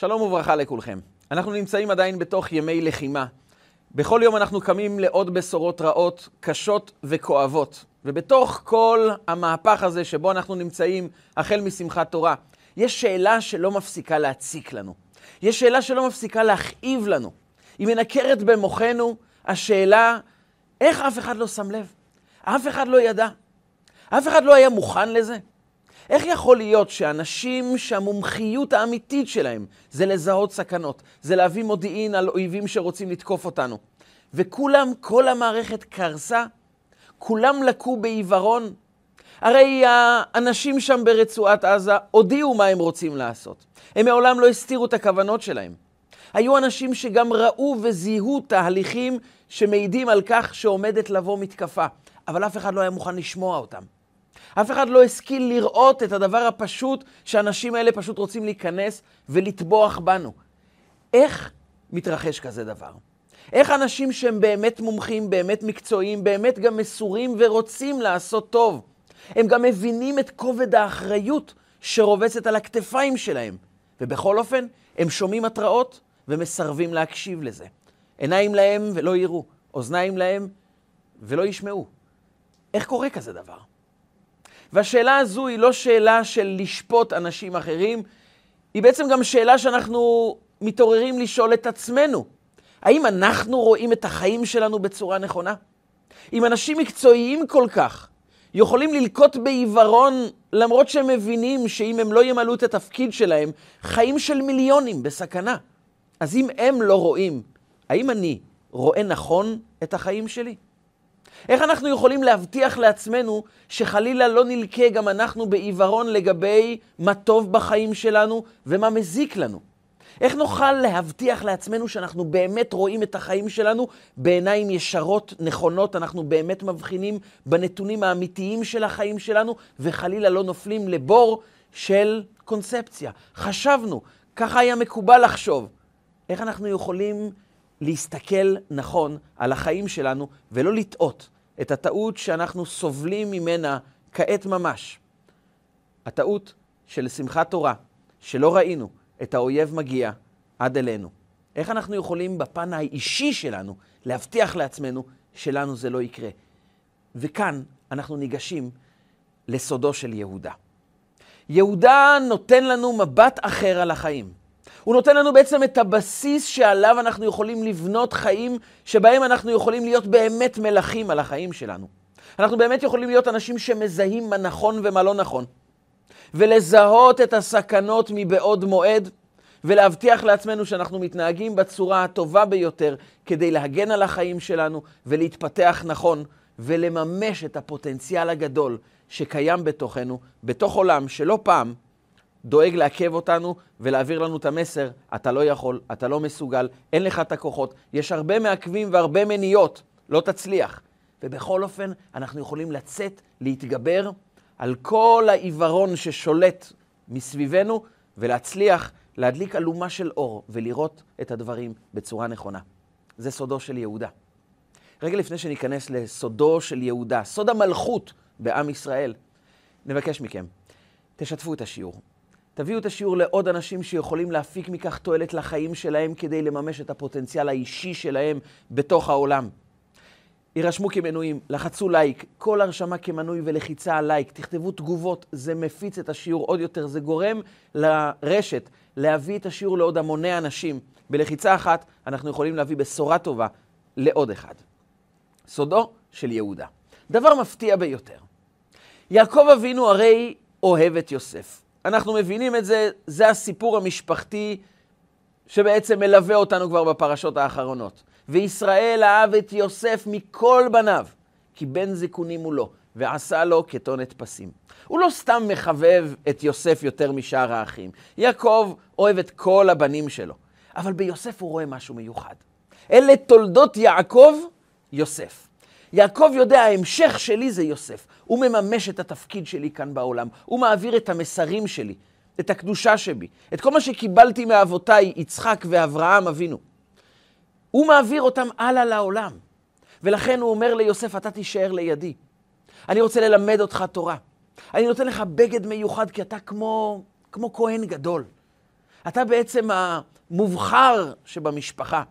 שלום וברכה לכולכם. אנחנו נמצאים עדיין בתוך ימי לחימה. בכל יום אנחנו קמים לעוד בשורות רעות, קשות וכואבות. ובתוך כל המהפך הזה שבו אנחנו נמצאים, החל משמחת תורה, יש שאלה שלא מפסיקה להציק לנו. יש שאלה שלא מפסיקה להכאיב לנו. היא מנקרת במוחנו, השאלה, איך אף אחד לא שם לב? אף אחד לא ידע. אף אחד לא היה מוכן לזה. איך יכול להיות שאנשים שהמומחיות האמיתית שלהם זה לזהות סכנות, זה להביא מודיעין על אויבים שרוצים לתקוף אותנו, וכולם, כל המערכת קרסה? כולם לקו בעיוורון? הרי האנשים שם ברצועת עזה הודיעו מה הם רוצים לעשות. הם מעולם לא הסתירו את הכוונות שלהם. היו אנשים שגם ראו וזיהו תהליכים שמעידים על כך שעומדת לבוא מתקפה, אבל אף אחד לא היה מוכן לשמוע אותם. אף אחד לא השכיל לראות את הדבר הפשוט שהאנשים האלה פשוט רוצים להיכנס ולטבוח בנו. איך מתרחש כזה דבר? איך אנשים שהם באמת מומחים, באמת מקצועיים, באמת גם מסורים ורוצים לעשות טוב, הם גם מבינים את כובד האחריות שרובצת על הכתפיים שלהם, ובכל אופן, הם שומעים התראות ומסרבים להקשיב לזה. עיניים להם ולא יראו, אוזניים להם ולא ישמעו. איך קורה כזה דבר? והשאלה הזו היא לא שאלה של לשפוט אנשים אחרים, היא בעצם גם שאלה שאנחנו מתעוררים לשאול את עצמנו. האם אנחנו רואים את החיים שלנו בצורה נכונה? אם אנשים מקצועיים כל כך יכולים ללקוט בעיוורון, למרות שהם מבינים שאם הם לא ימלאו את התפקיד שלהם, חיים של מיליונים בסכנה. אז אם הם לא רואים, האם אני רואה נכון את החיים שלי? איך אנחנו יכולים להבטיח לעצמנו שחלילה לא נלקה גם אנחנו בעיוורון לגבי מה טוב בחיים שלנו ומה מזיק לנו? איך נוכל להבטיח לעצמנו שאנחנו באמת רואים את החיים שלנו בעיניים ישרות, נכונות, אנחנו באמת מבחינים בנתונים האמיתיים של החיים שלנו, וחלילה לא נופלים לבור של קונספציה. חשבנו, ככה היה מקובל לחשוב. איך אנחנו יכולים להסתכל נכון על החיים שלנו ולא לטעות את הטעות שאנחנו סובלים ממנה כעת ממש. הטעות של שמחת תורה, שלא ראינו את האויב מגיע עד אלינו. איך אנחנו יכולים בפן האישי שלנו להבטיח לעצמנו שלנו זה לא יקרה? וכאן אנחנו ניגשים לסודו של יהודה. יהודה נותן לנו מבט אחר על החיים. הוא נותן לנו בעצם את הבסיס שעליו אנחנו יכולים לבנות חיים שבהם אנחנו יכולים להיות באמת מלכים על החיים שלנו. אנחנו באמת יכולים להיות אנשים שמזהים מה נכון ומה לא נכון, ולזהות את הסכנות מבעוד מועד, ולהבטיח לעצמנו שאנחנו מתנהגים בצורה הטובה ביותר כדי להגן על החיים שלנו ולהתפתח נכון ולממש את הפוטנציאל הגדול שקיים בתוכנו, בתוך עולם שלא פעם דואג לעכב אותנו ולהעביר לנו את המסר, אתה לא יכול, אתה לא מסוגל, אין לך את הכוחות, יש הרבה מעכבים והרבה מניות, לא תצליח. ובכל אופן, אנחנו יכולים לצאת, להתגבר על כל העיוורון ששולט מסביבנו, ולהצליח להדליק אלומה של אור ולראות את הדברים בצורה נכונה. זה סודו של יהודה. רגע לפני שניכנס לסודו של יהודה, סוד המלכות בעם ישראל, נבקש מכם, תשתפו את השיעור. תביאו את השיעור לעוד אנשים שיכולים להפיק מכך תועלת לחיים שלהם כדי לממש את הפוטנציאל האישי שלהם בתוך העולם. יירשמו כמנויים, לחצו לייק, כל הרשמה כמנוי ולחיצה על לייק, תכתבו תגובות, זה מפיץ את השיעור עוד יותר, זה גורם לרשת להביא את השיעור לעוד המוני אנשים. בלחיצה אחת אנחנו יכולים להביא בשורה טובה לעוד אחד. סודו של יהודה. דבר מפתיע ביותר. יעקב אבינו הרי אוהב את יוסף. אנחנו מבינים את זה, זה הסיפור המשפחתי שבעצם מלווה אותנו כבר בפרשות האחרונות. וישראל אהב את יוסף מכל בניו, כי בן זיכונים הוא לו, ועשה לו כתונת פסים. הוא לא סתם מחבב את יוסף יותר משאר האחים. יעקב אוהב את כל הבנים שלו, אבל ביוסף הוא רואה משהו מיוחד. אלה תולדות יעקב, יוסף. יעקב יודע, ההמשך שלי זה יוסף. הוא מממש את התפקיד שלי כאן בעולם. הוא מעביר את המסרים שלי, את הקדושה שבי, את כל מה שקיבלתי מאבותיי, יצחק ואברהם אבינו. הוא מעביר אותם הלאה לעולם. ולכן הוא אומר ליוסף, אתה תישאר לידי. אני רוצה ללמד אותך תורה. אני נותן לך בגד מיוחד כי אתה כמו, כמו כהן גדול. אתה בעצם המובחר שבמשפחה.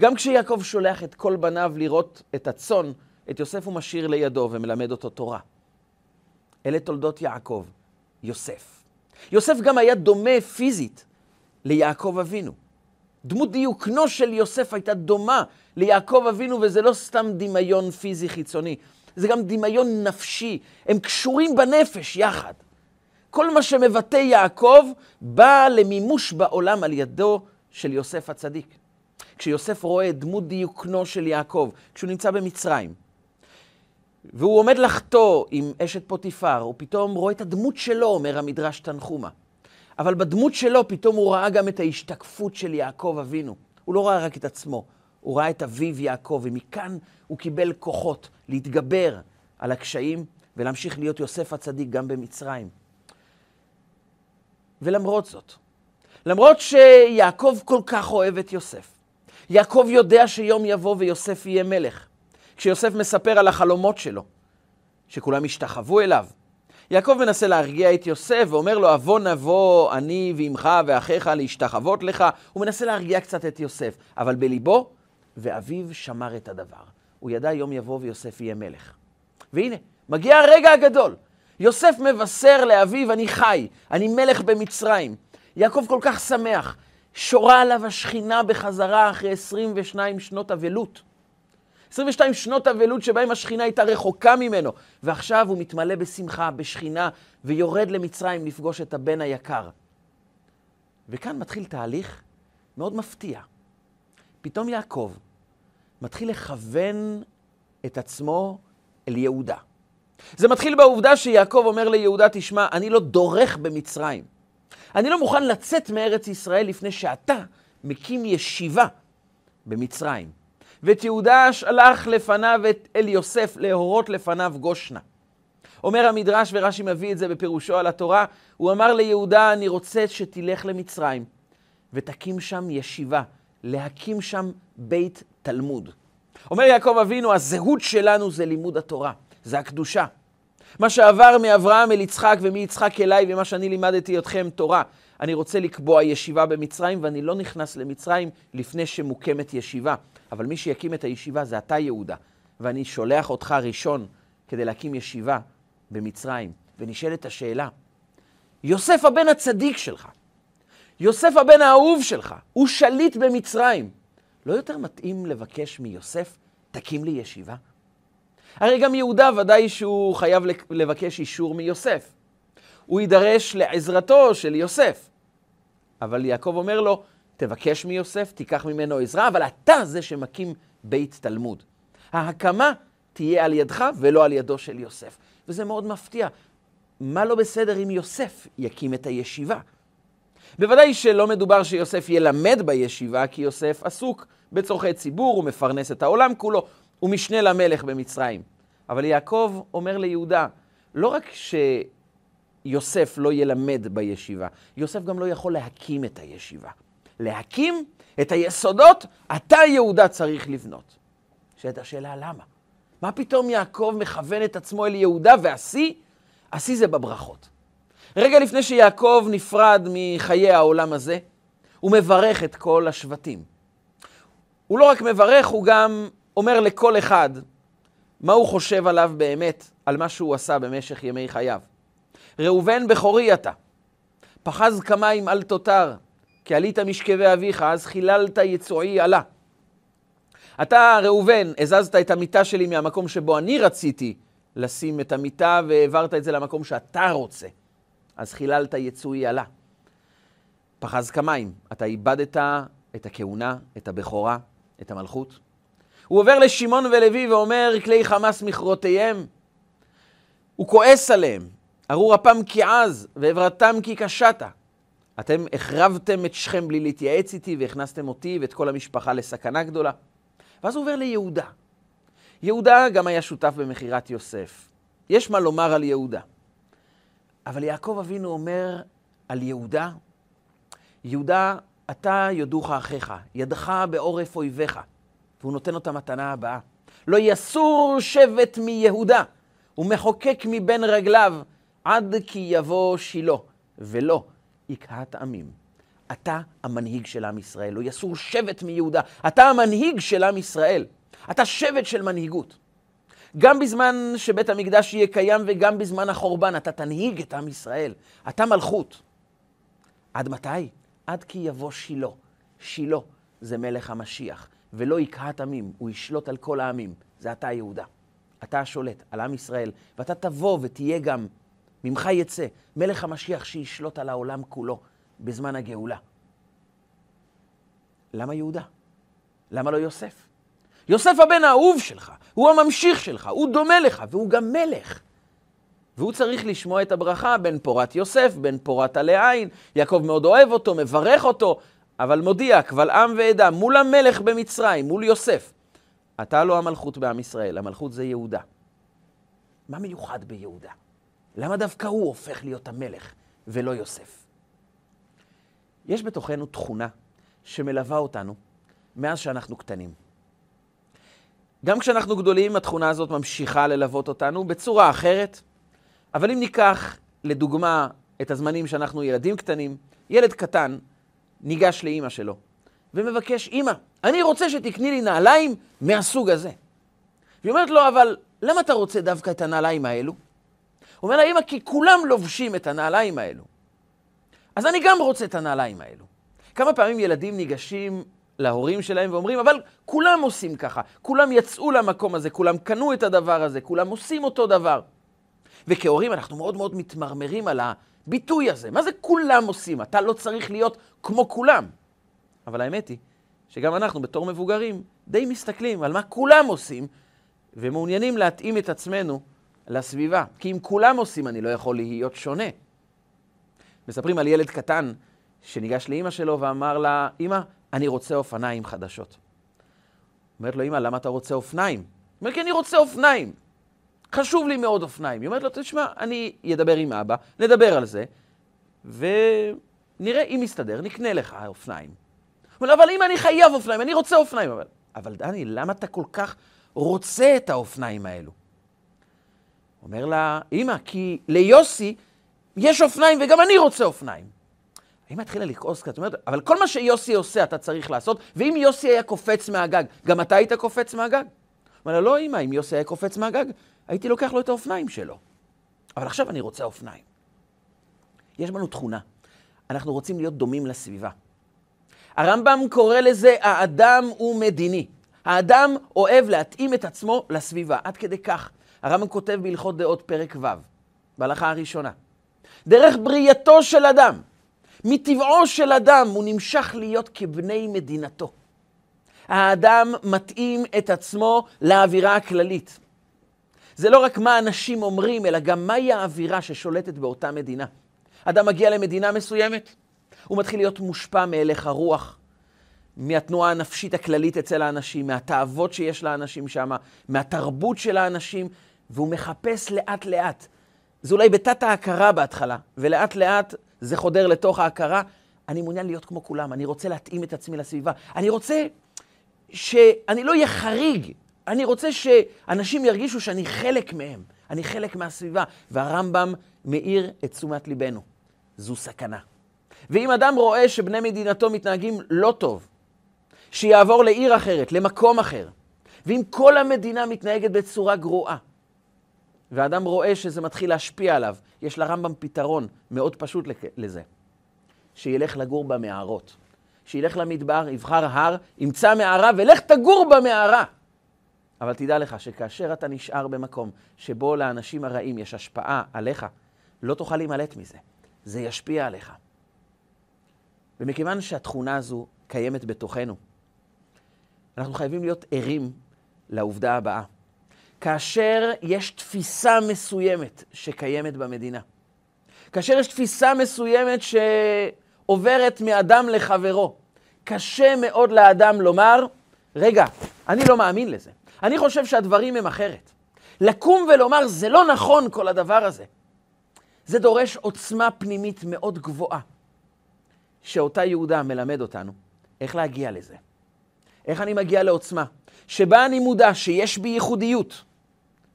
גם כשיעקב שולח את כל בניו לראות את הצאן, את יוסף הוא משאיר לידו ומלמד אותו תורה. אלה תולדות יעקב, יוסף. יוסף גם היה דומה פיזית ליעקב אבינו. דמות דיוקנו של יוסף הייתה דומה ליעקב אבינו, וזה לא סתם דמיון פיזי חיצוני, זה גם דמיון נפשי. הם קשורים בנפש יחד. כל מה שמבטא יעקב בא למימוש בעולם על ידו של יוסף הצדיק. כשיוסף רואה דמות דיוקנו של יעקב, כשהוא נמצא במצרים, והוא עומד לחטוא עם אשת פוטיפר, הוא פתאום רואה את הדמות שלו, אומר המדרש תנחומה. אבל בדמות שלו פתאום הוא ראה גם את ההשתקפות של יעקב אבינו. הוא לא ראה רק את עצמו, הוא ראה את אביו יעקב, ומכאן הוא קיבל כוחות להתגבר על הקשיים ולהמשיך להיות יוסף הצדיק גם במצרים. ולמרות זאת, למרות שיעקב כל כך אוהב את יוסף, יעקב יודע שיום יבוא ויוסף יהיה מלך. כשיוסף מספר על החלומות שלו, שכולם השתחוו אליו, יעקב מנסה להרגיע את יוסף ואומר לו, אבוא נבוא אני ואמך ואחיך להשתחוות לך. הוא מנסה להרגיע קצת את יוסף, אבל בליבו, ואביו שמר את הדבר. הוא ידע יום יבוא ויוסף יהיה מלך. והנה, מגיע הרגע הגדול. יוסף מבשר לאביו, אני חי, אני מלך במצרים. יעקב כל כך שמח. שורה עליו השכינה בחזרה אחרי 22 שנות אבלות. 22 שנות אבלות שבהם השכינה הייתה רחוקה ממנו, ועכשיו הוא מתמלא בשמחה, בשכינה, ויורד למצרים לפגוש את הבן היקר. וכאן מתחיל תהליך מאוד מפתיע. פתאום יעקב מתחיל לכוון את עצמו אל יהודה. זה מתחיל בעובדה שיעקב אומר ליהודה, תשמע, אני לא דורך במצרים. אני לא מוכן לצאת מארץ ישראל לפני שאתה מקים ישיבה במצרים. ואת יהודה שלח לפניו את אל יוסף להורות לפניו גושנה. אומר המדרש, ורש"י מביא את זה בפירושו על התורה, הוא אמר ליהודה, אני רוצה שתלך למצרים ותקים שם ישיבה, להקים שם בית תלמוד. אומר יעקב אבינו, הזהות שלנו זה לימוד התורה, זה הקדושה. מה שעבר מאברהם אל יצחק ומיצחק אליי ומה שאני לימדתי אתכם תורה. אני רוצה לקבוע ישיבה במצרים ואני לא נכנס למצרים לפני שמוקמת ישיבה. אבל מי שיקים את הישיבה זה אתה יהודה, ואני שולח אותך ראשון כדי להקים ישיבה במצרים. ונשאלת השאלה, יוסף הבן הצדיק שלך, יוסף הבן האהוב שלך, הוא שליט במצרים. לא יותר מתאים לבקש מיוסף, תקים לי ישיבה? הרי גם יהודה ודאי שהוא חייב לבקש אישור מיוסף. הוא יידרש לעזרתו של יוסף. אבל יעקב אומר לו, תבקש מיוסף, תיקח ממנו עזרה, אבל אתה זה שמקים בית תלמוד. ההקמה תהיה על ידך ולא על ידו של יוסף. וזה מאוד מפתיע. מה לא בסדר אם יוסף יקים את הישיבה? בוודאי שלא מדובר שיוסף ילמד בישיבה, כי יוסף עסוק בצורכי ציבור, הוא מפרנס את העולם כולו, הוא משנה למלך במצרים. אבל יעקב אומר ליהודה, לא רק שיוסף לא ילמד בישיבה, יוסף גם לא יכול להקים את הישיבה. להקים את היסודות, אתה יהודה צריך לבנות. שאת השאלה למה? מה פתאום יעקב מכוון את עצמו אל יהודה, והשיא? השיא זה בברכות. רגע לפני שיעקב נפרד מחיי העולם הזה, הוא מברך את כל השבטים. הוא לא רק מברך, הוא גם אומר לכל אחד מה הוא חושב עליו באמת, על מה שהוא עשה במשך ימי חייו. ראובן בכורי אתה, פחז כמים אל תותר, כי עלית משכבי אביך, אז חיללת יצועי עלה. אתה, ראובן, הזזת את המיטה שלי מהמקום שבו אני רציתי לשים את המיטה, והעברת את זה למקום שאתה רוצה. אז חיללת יצועי עלה. פחז כמים, אתה איבדת את הכהונה, את הבכורה, את המלכות. הוא עובר לשמעון ולוי ואומר, כלי חמאס מכרותיהם. הוא כועס עליהם, ארור אפם כי עז, ועברתם כי קשתה. אתם החרבתם את שכם בלי להתייעץ איתי, והכנסתם אותי ואת כל המשפחה לסכנה גדולה. ואז הוא עובר ליהודה. יהודה גם היה שותף במכירת יוסף. יש מה לומר על יהודה. אבל יעקב אבינו אומר על יהודה, יהודה, אתה יודוך אחיך, ידך בעורף אויביך. והוא נותן לו את המתנה הבאה. לא יסור שבט מיהודה, ומחוקק מבין רגליו, עד כי יבוא שילה, ולא יקהת עמים. אתה המנהיג של עם ישראל, לא יסור שבט מיהודה. אתה המנהיג של עם ישראל. אתה שבט של מנהיגות. גם בזמן שבית המקדש יהיה קיים וגם בזמן החורבן, אתה תנהיג את עם ישראל. אתה מלכות. עד מתי? עד כי יבוא שילה. שילה זה מלך המשיח, ולא יקהת עמים, הוא ישלוט על כל העמים. זה אתה יהודה. אתה השולט על עם ישראל, ואתה תבוא ותהיה גם, ממך יצא, מלך המשיח שישלוט על העולם כולו בזמן הגאולה. למה יהודה? למה לא יוסף? יוסף הבן האהוב שלך, הוא הממשיך שלך, הוא דומה לך, והוא גם מלך. והוא צריך לשמוע את הברכה בן פורת יוסף, בן פורת עלי עין. יעקב מאוד אוהב אותו, מברך אותו, אבל מודיע, קבל עם ועדה, מול המלך במצרים, מול יוסף. אתה לא המלכות בעם ישראל, המלכות זה יהודה. מה מיוחד ביהודה? למה דווקא הוא הופך להיות המלך ולא יוסף? יש בתוכנו תכונה שמלווה אותנו מאז שאנחנו קטנים. גם כשאנחנו גדולים, התכונה הזאת ממשיכה ללוות אותנו בצורה אחרת, אבל אם ניקח לדוגמה את הזמנים שאנחנו ילדים קטנים, ילד קטן ניגש לאימא שלו ומבקש, אימא, אני רוצה שתקני לי נעליים מהסוג הזה. והיא אומרת לו, אבל למה אתה רוצה דווקא את הנעליים האלו? אומר לה, אימא, כי כולם לובשים את הנעליים האלו. אז אני גם רוצה את הנעליים האלו. כמה פעמים ילדים ניגשים להורים שלהם ואומרים, אבל כולם עושים ככה, כולם יצאו למקום הזה, כולם קנו את הדבר הזה, כולם עושים אותו דבר. וכהורים אנחנו מאוד מאוד מתמרמרים על הביטוי הזה. מה זה כולם עושים? אתה לא צריך להיות כמו כולם. אבל האמת היא שגם אנחנו בתור מבוגרים די מסתכלים על מה כולם עושים ומעוניינים להתאים את עצמנו לסביבה. כי אם כולם עושים, אני לא יכול להיות שונה. מספרים על ילד קטן שניגש לאימא שלו ואמר לה, אימא, אני רוצה אופניים חדשות. אומרת לו, אימא, למה אתה רוצה אופניים? הוא אומר, כי אני רוצה אופניים. חשוב לי מאוד אופניים. היא אומרת לו, תשמע, אני אדבר עם אבא, נדבר על זה, ונראה אם יסתדר, נקנה לך אופניים. הוא אומר, אבל אם אני חייב אופניים, אני רוצה אופניים. אבל, אבל דני, למה אתה כל כך רוצה את האופניים האלו? אומר לה, אמא, כי ליוסי יש אופניים וגם אני רוצה אופניים. האמא התחילה לכעוס קצת, אומרת, אבל כל מה שיוסי עושה אתה צריך לעשות, ואם יוסי היה קופץ מהגג, גם אתה היית קופץ מהגג? אומר לה, לא, אמא, אם יוסי היה קופץ מהגג, הייתי לוקח לו את האופניים שלו. אבל עכשיו אני רוצה אופניים. יש בנו תכונה, אנחנו רוצים להיות דומים לסביבה. הרמב"ם קורא לזה, האדם הוא מדיני. האדם אוהב להתאים את עצמו לסביבה, עד כדי כך. הרמב"ם כותב בהלכות דעות פרק ו', בהלכה הראשונה. דרך בריאתו של אדם, מטבעו של אדם, הוא נמשך להיות כבני מדינתו. האדם מתאים את עצמו לאווירה הכללית. זה לא רק מה אנשים אומרים, אלא גם מהי האווירה ששולטת באותה מדינה. אדם מגיע למדינה מסוימת, הוא מתחיל להיות מושפע מהלך הרוח, מהתנועה הנפשית הכללית אצל האנשים, מהתאוות שיש לאנשים שם, מהתרבות של האנשים, והוא מחפש לאט-לאט. זה אולי בתת ההכרה בהתחלה, ולאט לאט זה חודר לתוך ההכרה. אני מעוניין להיות כמו כולם, אני רוצה להתאים את עצמי לסביבה. אני רוצה שאני לא אהיה חריג, אני רוצה שאנשים ירגישו שאני חלק מהם, אני חלק מהסביבה. והרמב"ם מאיר את תשומת ליבנו. זו סכנה. ואם אדם רואה שבני מדינתו מתנהגים לא טוב, שיעבור לעיר אחרת, למקום אחר, ואם כל המדינה מתנהגת בצורה גרועה, ואדם רואה שזה מתחיל להשפיע עליו, יש לרמב"ם פתרון מאוד פשוט לזה. שילך לגור במערות. שילך למדבר, יבחר הר, ימצא מערה ולך תגור במערה. אבל תדע לך שכאשר אתה נשאר במקום שבו לאנשים הרעים יש השפעה עליך, לא תוכל להימלט מזה. זה ישפיע עליך. ומכיוון שהתכונה הזו קיימת בתוכנו, אנחנו חייבים להיות ערים לעובדה הבאה. כאשר יש תפיסה מסוימת שקיימת במדינה, כאשר יש תפיסה מסוימת שעוברת מאדם לחברו, קשה מאוד לאדם לומר, רגע, אני לא מאמין לזה. אני חושב שהדברים הם אחרת. לקום ולומר, זה לא נכון כל הדבר הזה. זה דורש עוצמה פנימית מאוד גבוהה, שאותה יהודה מלמד אותנו איך להגיע לזה. איך אני מגיע לעוצמה, שבה אני מודע שיש בי ייחודיות,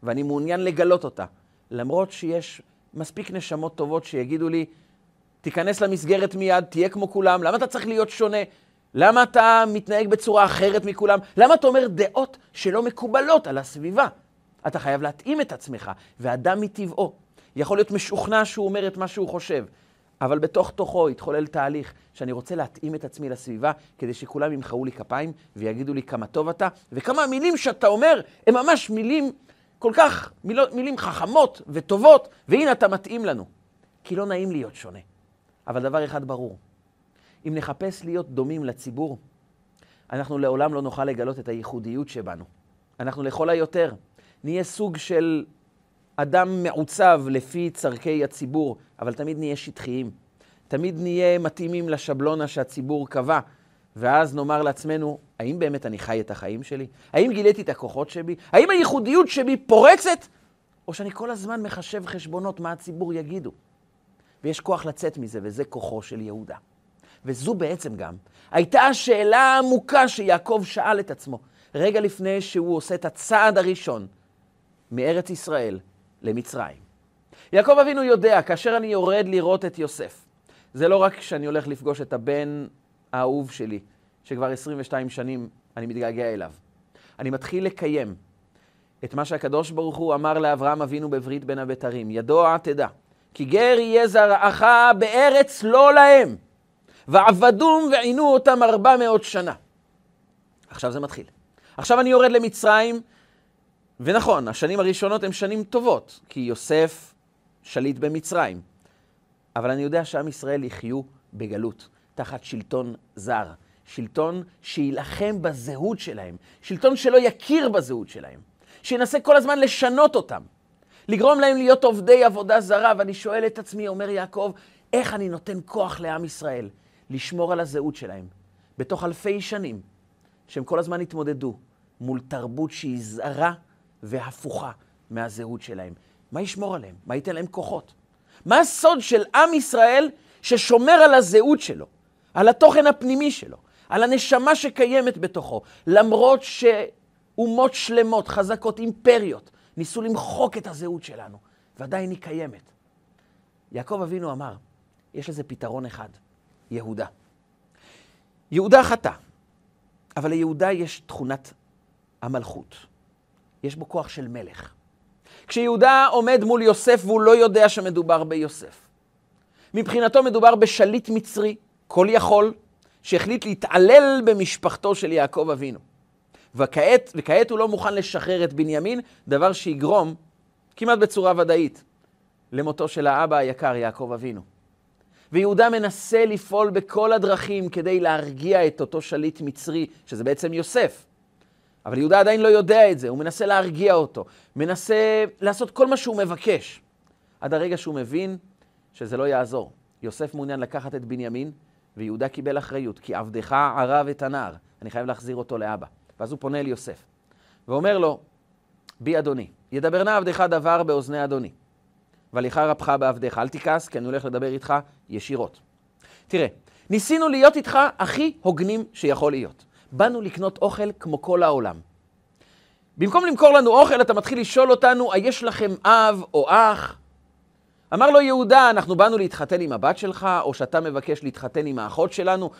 ואני מעוניין לגלות אותה, למרות שיש מספיק נשמות טובות שיגידו לי, תיכנס למסגרת מיד, תהיה כמו כולם, למה אתה צריך להיות שונה? למה אתה מתנהג בצורה אחרת מכולם? למה אתה אומר דעות שלא מקובלות על הסביבה? אתה חייב להתאים את עצמך, ואדם מטבעו יכול להיות משוכנע שהוא אומר את מה שהוא חושב, אבל בתוך תוכו התחולל תהליך שאני רוצה להתאים את עצמי לסביבה, כדי שכולם ימחאו לי כפיים ויגידו לי כמה טוב אתה, וכמה המילים שאתה אומר הם ממש מילים כל כך, מילות, מילים חכמות וטובות, והנה אתה מתאים לנו. כי לא נעים להיות שונה. אבל דבר אחד ברור, אם נחפש להיות דומים לציבור, אנחנו לעולם לא נוכל לגלות את הייחודיות שבנו. אנחנו לכל היותר נהיה סוג של אדם מעוצב לפי צורכי הציבור, אבל תמיד נהיה שטחיים. תמיד נהיה מתאימים לשבלונה שהציבור קבע, ואז נאמר לעצמנו, האם באמת אני חי את החיים שלי? האם גיליתי את הכוחות שבי? האם הייחודיות שבי פורצת? או שאני כל הזמן מחשב חשבונות מה הציבור יגידו? ויש כוח לצאת מזה, וזה כוחו של יהודה. וזו בעצם גם הייתה השאלה העמוקה שיעקב שאל את עצמו, רגע לפני שהוא עושה את הצעד הראשון מארץ ישראל למצרים. יעקב אבינו יודע, כאשר אני יורד לראות את יוסף, זה לא רק שאני הולך לפגוש את הבן האהוב שלי, שכבר 22 שנים אני מתגעגע אליו. אני מתחיל לקיים את מה שהקדוש ברוך הוא אמר לאברהם אבינו בברית בין הבתרים, ידוע תדע, כי גר יהיה זרעך בארץ לא להם, ועבדום ועינו אותם ארבע מאות שנה. עכשיו זה מתחיל. עכשיו אני יורד למצרים, ונכון, השנים הראשונות הן שנים טובות, כי יוסף שליט במצרים. אבל אני יודע שעם ישראל יחיו בגלות, תחת שלטון זר. שלטון שיילחם בזהות שלהם, שלטון שלא יכיר בזהות שלהם, שינסה כל הזמן לשנות אותם, לגרום להם להיות עובדי עבודה זרה. ואני שואל את עצמי, אומר יעקב, איך אני נותן כוח לעם ישראל לשמור על הזהות שלהם בתוך אלפי שנים שהם כל הזמן התמודדו מול תרבות שהיא זרה והפוכה מהזהות שלהם. מה ישמור עליהם? מה ייתן להם כוחות? מה הסוד של עם ישראל ששומר על הזהות שלו, על התוכן הפנימי שלו, על הנשמה שקיימת בתוכו, למרות שאומות שלמות, חזקות, אימפריות, ניסו למחוק את הזהות שלנו, ועדיין היא קיימת. יעקב אבינו אמר, יש לזה פתרון אחד, יהודה. יהודה חטא, אבל ליהודה יש תכונת המלכות. יש בו כוח של מלך. כשיהודה עומד מול יוסף והוא לא יודע שמדובר ביוסף, מבחינתו מדובר בשליט מצרי, כל יכול, שהחליט להתעלל במשפחתו של יעקב אבינו. וכעת, וכעת הוא לא מוכן לשחרר את בנימין, דבר שיגרום, כמעט בצורה ודאית, למותו של האבא היקר, יעקב אבינו. ויהודה מנסה לפעול בכל הדרכים כדי להרגיע את אותו שליט מצרי, שזה בעצם יוסף. אבל יהודה עדיין לא יודע את זה, הוא מנסה להרגיע אותו, מנסה לעשות כל מה שהוא מבקש, עד הרגע שהוא מבין שזה לא יעזור. יוסף מעוניין לקחת את בנימין, ויהודה קיבל אחריות, כי עבדך ערב את הנער, אני חייב להחזיר אותו לאבא. ואז הוא פונה אל יוסף, ואומר לו, בי אדוני, ידבר נא עבדך דבר באוזני אדוני, והליכה רבך בעבדך, אל תכעס, כי אני הולך לדבר איתך ישירות. תראה, ניסינו להיות איתך הכי הוגנים שיכול להיות. באנו לקנות אוכל כמו כל העולם. במקום למכור לנו אוכל, אתה מתחיל לשאול אותנו, היש לכם אב או אח? אמר לו יהודה, אנחנו באנו להתחתן עם הבת שלך, או שאתה מבקש להתחתן עם האחות שלנו.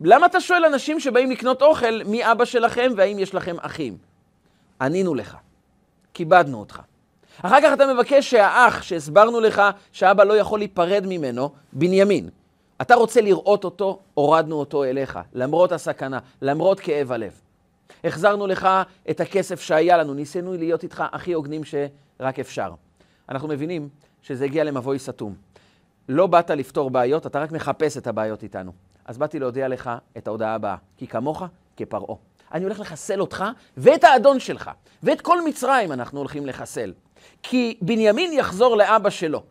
למה אתה שואל אנשים שבאים לקנות אוכל מי אבא שלכם והאם יש לכם אחים? ענינו לך, כיבדנו אותך. אחר כך אתה מבקש שהאח שהסברנו לך שאבא לא יכול להיפרד ממנו, בנימין, אתה רוצה לראות אותו, הורדנו אותו אליך, למרות הסכנה, למרות כאב הלב. החזרנו לך את הכסף שהיה לנו, ניסינו להיות איתך הכי הוגנים שרק אפשר. אנחנו מבינים שזה הגיע למבוי סתום. לא באת לפתור בעיות, אתה רק מחפש את הבעיות איתנו. אז באתי להודיע לך את ההודעה הבאה, כי כמוך כפרעה. אני הולך לחסל אותך ואת האדון שלך, ואת כל מצרים אנחנו הולכים לחסל. כי בנימין יחזור לאבא שלו.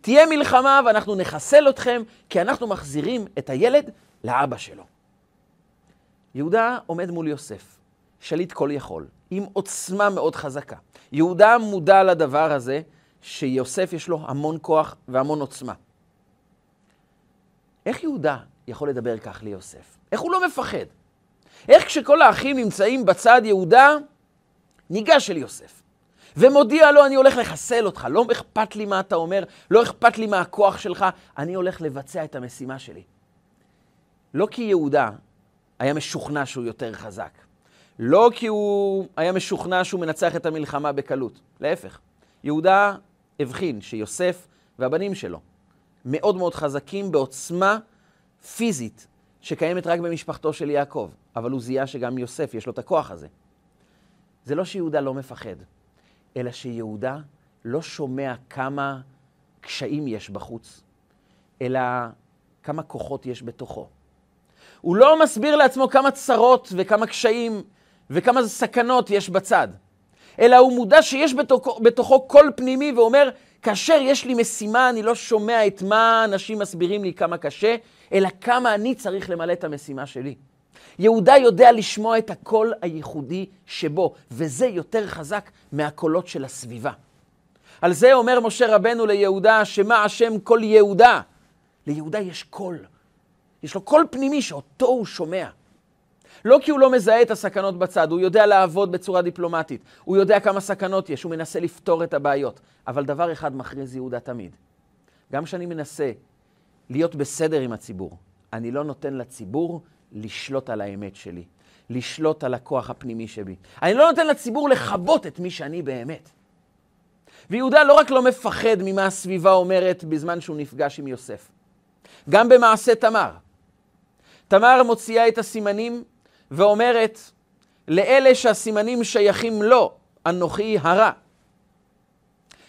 תהיה מלחמה ואנחנו נחסל אתכם, כי אנחנו מחזירים את הילד לאבא שלו. יהודה עומד מול יוסף, שליט כל יכול, עם עוצמה מאוד חזקה. יהודה מודע לדבר הזה, שיוסף יש לו המון כוח והמון עוצמה. איך יהודה יכול לדבר כך ליוסף? איך הוא לא מפחד? איך כשכל האחים נמצאים בצד יהודה, ניגש אל יוסף, ומודיע לו, אני הולך לחסל אותך, לא אכפת לי מה אתה אומר, לא אכפת לי מה הכוח שלך, אני הולך לבצע את המשימה שלי. לא כי יהודה היה משוכנע שהוא יותר חזק, לא כי הוא היה משוכנע שהוא מנצח את המלחמה בקלות, להפך. יהודה הבחין שיוסף והבנים שלו מאוד מאוד חזקים בעוצמה פיזית שקיימת רק במשפחתו של יעקב, אבל הוא זיהה שגם יוסף יש לו את הכוח הזה. זה לא שיהודה לא מפחד, אלא שיהודה לא שומע כמה קשיים יש בחוץ, אלא כמה כוחות יש בתוכו. הוא לא מסביר לעצמו כמה צרות וכמה קשיים וכמה סכנות יש בצד, אלא הוא מודע שיש בתוכו, בתוכו קול פנימי ואומר, כאשר יש לי משימה, אני לא שומע את מה אנשים מסבירים לי כמה קשה, אלא כמה אני צריך למלא את המשימה שלי. יהודה יודע לשמוע את הקול הייחודי שבו, וזה יותר חזק מהקולות של הסביבה. על זה אומר משה רבנו ליהודה, שמע השם קול יהודה? ליהודה יש קול. יש לו קול פנימי שאותו הוא שומע. לא כי הוא לא מזהה את הסכנות בצד, הוא יודע לעבוד בצורה דיפלומטית, הוא יודע כמה סכנות יש, הוא מנסה לפתור את הבעיות. אבל דבר אחד מכריז יהודה תמיד, גם כשאני מנסה להיות בסדר עם הציבור, אני לא נותן לציבור לשלוט על האמת שלי, לשלוט על הכוח הפנימי שבי. אני לא נותן לציבור לכבות את מי שאני באמת. ויהודה לא רק לא מפחד ממה הסביבה אומרת בזמן שהוא נפגש עם יוסף, גם במעשה תמר. תמר מוציאה את הסימנים ואומרת, לאלה שהסימנים שייכים לו, אנוכי הרע.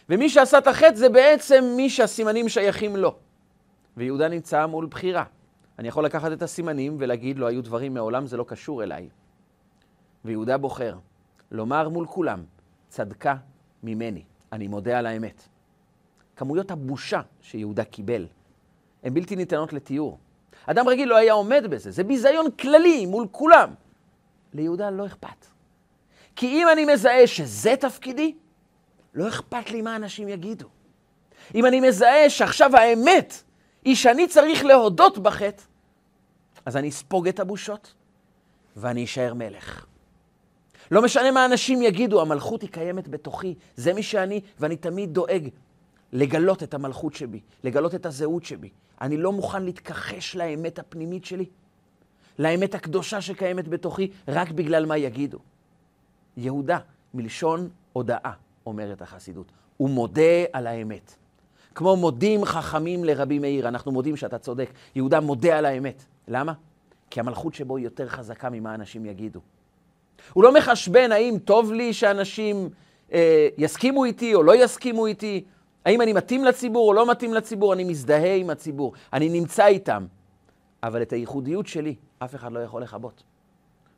ומי שעשה את החטא זה בעצם מי שהסימנים שייכים לו. ויהודה נמצא מול בחירה. אני יכול לקחת את הסימנים ולהגיד, לא היו דברים מעולם, זה לא קשור אליי. ויהודה בוחר לומר מול כולם, צדקה ממני, אני מודה על האמת. כמויות הבושה שיהודה קיבל הן בלתי ניתנות לתיאור. אדם רגיל לא היה עומד בזה, זה ביזיון כללי מול כולם. ליהודה לא אכפת. כי אם אני מזהה שזה תפקידי, לא אכפת לי מה אנשים יגידו. אם אני מזהה שעכשיו האמת היא שאני צריך להודות בחטא, אז אני אספוג את הבושות ואני אשאר מלך. לא משנה מה אנשים יגידו, המלכות היא קיימת בתוכי, זה מי שאני, ואני תמיד דואג לגלות את המלכות שבי, לגלות את הזהות שבי. אני לא מוכן להתכחש לאמת הפנימית שלי, לאמת הקדושה שקיימת בתוכי, רק בגלל מה יגידו. יהודה, מלשון הודאה, אומרת החסידות. הוא מודה על האמת. כמו מודים חכמים לרבי מאיר, אנחנו מודים שאתה צודק. יהודה מודה על האמת. למה? כי המלכות שבו היא יותר חזקה ממה אנשים יגידו. הוא לא מחשבן האם טוב לי שאנשים אה, יסכימו איתי או לא יסכימו איתי, האם אני מתאים לציבור או לא מתאים לציבור, אני מזדהה עם הציבור, אני נמצא איתם. אבל את הייחודיות שלי אף אחד לא יכול לכבות.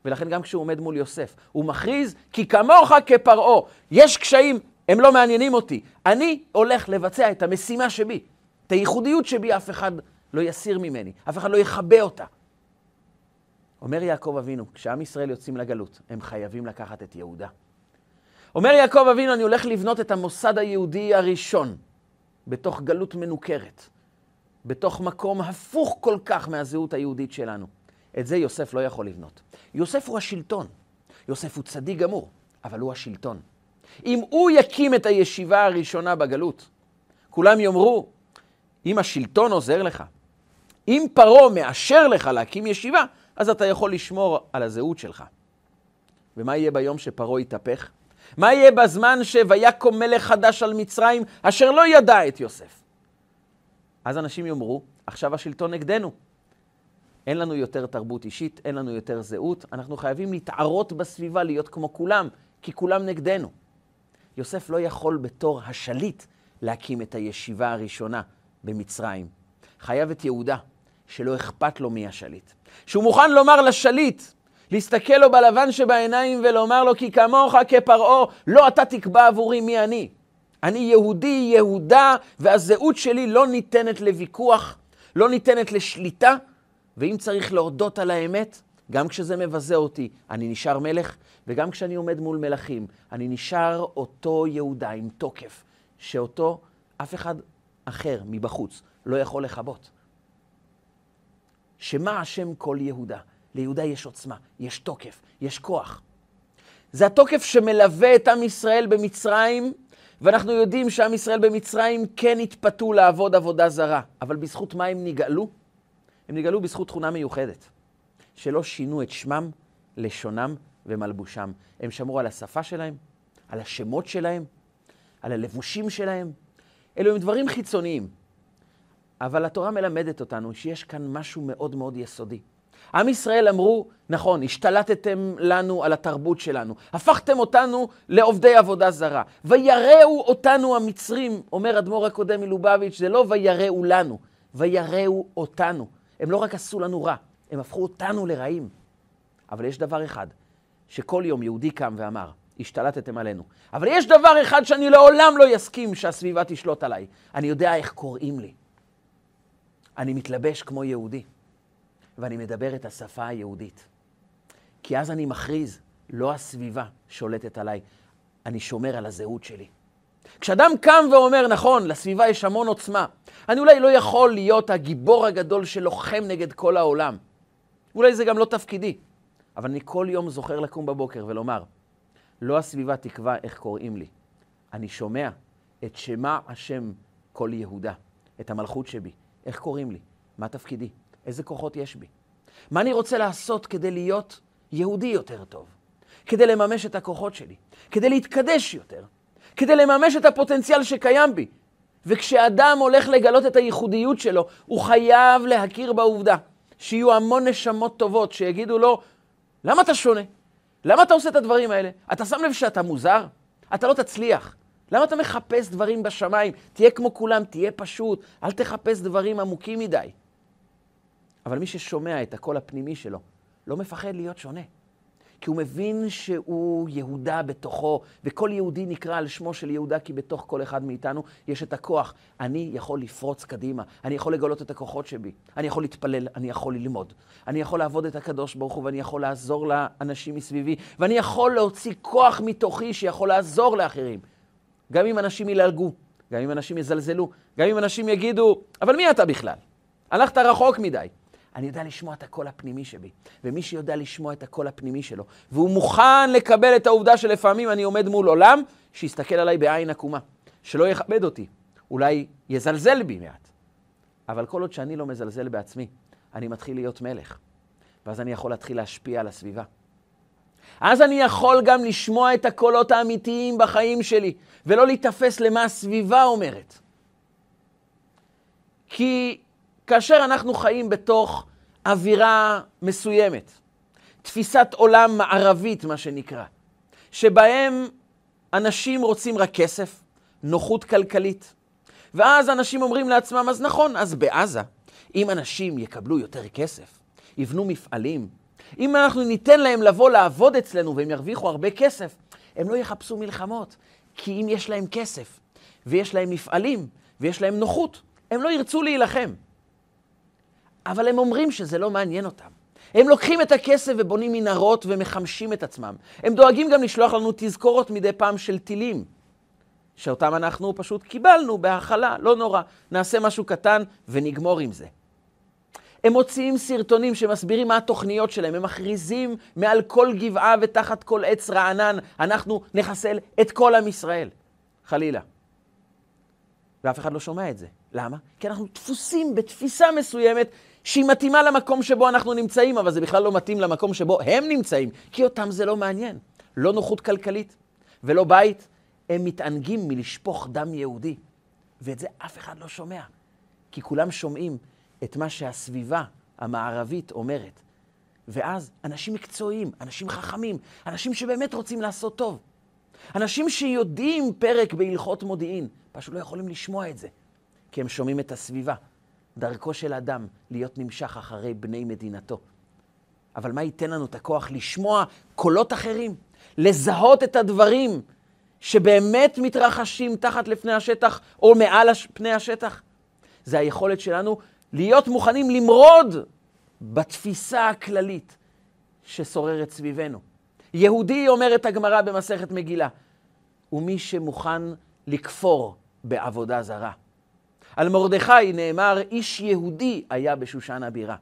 ולכן גם כשהוא עומד מול יוסף, הוא מכריז, כי כמוך כפרעה, יש קשיים, הם לא מעניינים אותי. אני הולך לבצע את המשימה שבי. את הייחודיות שבי אף אחד לא יסיר ממני, אף אחד לא יכבה אותה. אומר יעקב אבינו, כשעם ישראל יוצאים לגלות, הם חייבים לקחת את יהודה. אומר יעקב אבינו, אני הולך לבנות את המוסד היהודי הראשון בתוך גלות מנוכרת, בתוך מקום הפוך כל כך מהזהות היהודית שלנו. את זה יוסף לא יכול לבנות. יוסף הוא השלטון. יוסף הוא צדיק גמור, אבל הוא השלטון. אם הוא יקים את הישיבה הראשונה בגלות, כולם יאמרו, אם השלטון עוזר לך, אם פרעה מאשר לך להקים ישיבה, אז אתה יכול לשמור על הזהות שלך. ומה יהיה ביום שפרעה יתהפך? מה יהיה בזמן שויקום מלך חדש על מצרים, אשר לא ידע את יוסף? אז אנשים יאמרו, עכשיו השלטון נגדנו. אין לנו יותר תרבות אישית, אין לנו יותר זהות, אנחנו חייבים להתערות בסביבה, להיות כמו כולם, כי כולם נגדנו. יוסף לא יכול בתור השליט להקים את הישיבה הראשונה במצרים. חייב את יהודה, שלא אכפת לו מי השליט. שהוא מוכן לומר לשליט, להסתכל לו בלבן שבעיניים ולומר לו, כי כמוך כפרעה, לא אתה תקבע עבורי מי אני. אני יהודי, יהודה, והזהות שלי לא ניתנת לוויכוח, לא ניתנת לשליטה, ואם צריך להודות על האמת, גם כשזה מבזה אותי, אני נשאר מלך, וגם כשאני עומד מול מלכים, אני נשאר אותו יהודה עם תוקף, שאותו אף אחד אחר מבחוץ לא יכול לכבות. שמה השם כל יהודה? ליהודה יש עוצמה, יש תוקף, יש כוח. זה התוקף שמלווה את עם ישראל במצרים, ואנחנו יודעים שעם ישראל במצרים כן התפתו לעבוד עבודה זרה. אבל בזכות מה הם נגאלו? הם נגאלו בזכות תכונה מיוחדת, שלא שינו את שמם, לשונם ומלבושם. הם שמרו על השפה שלהם, על השמות שלהם, על הלבושים שלהם. אלו הם דברים חיצוניים. אבל התורה מלמדת אותנו שיש כאן משהו מאוד מאוד יסודי. עם ישראל אמרו, נכון, השתלטתם לנו על התרבות שלנו, הפכתם אותנו לעובדי עבודה זרה. ויראו אותנו המצרים, אומר אדמו"ר הקודם מלובביץ', זה לא ויראו לנו, ויראו אותנו. הם לא רק עשו לנו רע, הם הפכו אותנו לרעים. אבל יש דבר אחד, שכל יום יהודי קם ואמר, השתלטתם עלינו. אבל יש דבר אחד שאני לעולם לא יסכים שהסביבה תשלוט עליי. אני יודע איך קוראים לי. אני מתלבש כמו יהודי, ואני מדבר את השפה היהודית. כי אז אני מכריז, לא הסביבה שולטת עליי, אני שומר על הזהות שלי. כשאדם קם ואומר, נכון, לסביבה יש המון עוצמה, אני אולי לא יכול להיות הגיבור הגדול שלוחם נגד כל העולם. אולי זה גם לא תפקידי, אבל אני כל יום זוכר לקום בבוקר ולומר, לא הסביבה תקבע איך קוראים לי. אני שומע את שמע השם כל יהודה, את המלכות שבי. איך קוראים לי? מה תפקידי? איזה כוחות יש בי? מה אני רוצה לעשות כדי להיות יהודי יותר טוב? כדי לממש את הכוחות שלי, כדי להתקדש יותר, כדי לממש את הפוטנציאל שקיים בי. וכשאדם הולך לגלות את הייחודיות שלו, הוא חייב להכיר בעובדה שיהיו המון נשמות טובות שיגידו לו, למה אתה שונה? למה אתה עושה את הדברים האלה? אתה שם לב שאתה מוזר? אתה לא תצליח. למה אתה מחפש דברים בשמיים? תהיה כמו כולם, תהיה פשוט, אל תחפש דברים עמוקים מדי. אבל מי ששומע את הקול הפנימי שלו, לא מפחד להיות שונה. כי הוא מבין שהוא יהודה בתוכו, וכל יהודי נקרא על שמו של יהודה, כי בתוך כל אחד מאיתנו יש את הכוח. אני יכול לפרוץ קדימה, אני יכול לגלות את הכוחות שבי, אני יכול להתפלל, אני יכול ללמוד, אני יכול לעבוד את הקדוש ברוך הוא, ואני יכול לעזור לאנשים מסביבי, ואני יכול להוציא כוח מתוכי שיכול לעזור לאחרים. גם אם אנשים ילעגו, גם אם אנשים יזלזלו, גם אם אנשים יגידו, אבל מי אתה בכלל? הלכת רחוק מדי. אני יודע לשמוע את הקול הפנימי שבי. ומי שיודע לשמוע את הקול הפנימי שלו, והוא מוכן לקבל את העובדה שלפעמים אני עומד מול עולם, שיסתכל עליי בעין עקומה, שלא יכבד אותי, אולי יזלזל בי מעט. אבל כל עוד שאני לא מזלזל בעצמי, אני מתחיל להיות מלך. ואז אני יכול להתחיל להשפיע על הסביבה. אז אני יכול גם לשמוע את הקולות האמיתיים בחיים שלי, ולא להיתפס למה הסביבה אומרת. כי כאשר אנחנו חיים בתוך אווירה מסוימת, תפיסת עולם מערבית, מה שנקרא, שבהם אנשים רוצים רק כסף, נוחות כלכלית, ואז אנשים אומרים לעצמם, אז נכון, אז בעזה, אם אנשים יקבלו יותר כסף, יבנו מפעלים, אם אנחנו ניתן להם לבוא לעבוד אצלנו והם ירוויחו הרבה כסף, הם לא יחפשו מלחמות. כי אם יש להם כסף, ויש להם מפעלים, ויש להם נוחות, הם לא ירצו להילחם. אבל הם אומרים שזה לא מעניין אותם. הם לוקחים את הכסף ובונים מנהרות ומחמשים את עצמם. הם דואגים גם לשלוח לנו תזכורות מדי פעם של טילים, שאותם אנחנו פשוט קיבלנו בהכלה, לא נורא. נעשה משהו קטן ונגמור עם זה. הם מוציאים סרטונים שמסבירים מה התוכניות שלהם, הם מכריזים מעל כל גבעה ותחת כל עץ רענן, אנחנו נחסל את כל עם ישראל. חלילה. ואף אחד לא שומע את זה. למה? כי אנחנו דפוסים בתפיסה מסוימת שהיא מתאימה למקום שבו אנחנו נמצאים, אבל זה בכלל לא מתאים למקום שבו הם נמצאים, כי אותם זה לא מעניין. לא נוחות כלכלית ולא בית, הם מתענגים מלשפוך דם יהודי. ואת זה אף אחד לא שומע, כי כולם שומעים את מה שהסביבה המערבית אומרת. ואז אנשים מקצועיים, אנשים חכמים, אנשים שבאמת רוצים לעשות טוב, אנשים שיודעים פרק בהלכות מודיעין, פשוט לא יכולים לשמוע את זה, כי הם שומעים את הסביבה. דרכו של אדם להיות נמשך אחרי בני מדינתו. אבל מה ייתן לנו את הכוח לשמוע קולות אחרים, לזהות את הדברים שבאמת מתרחשים תחת לפני השטח או מעל פני השטח? זה היכולת שלנו להיות מוכנים למרוד בתפיסה הכללית ששוררת סביבנו. יהודי, אומרת הגמרא במסכת מגילה, הוא מי שמוכן לכפור בעבודה זרה. על מרדכי נאמר, איש יהודי היה בשושן הבירה.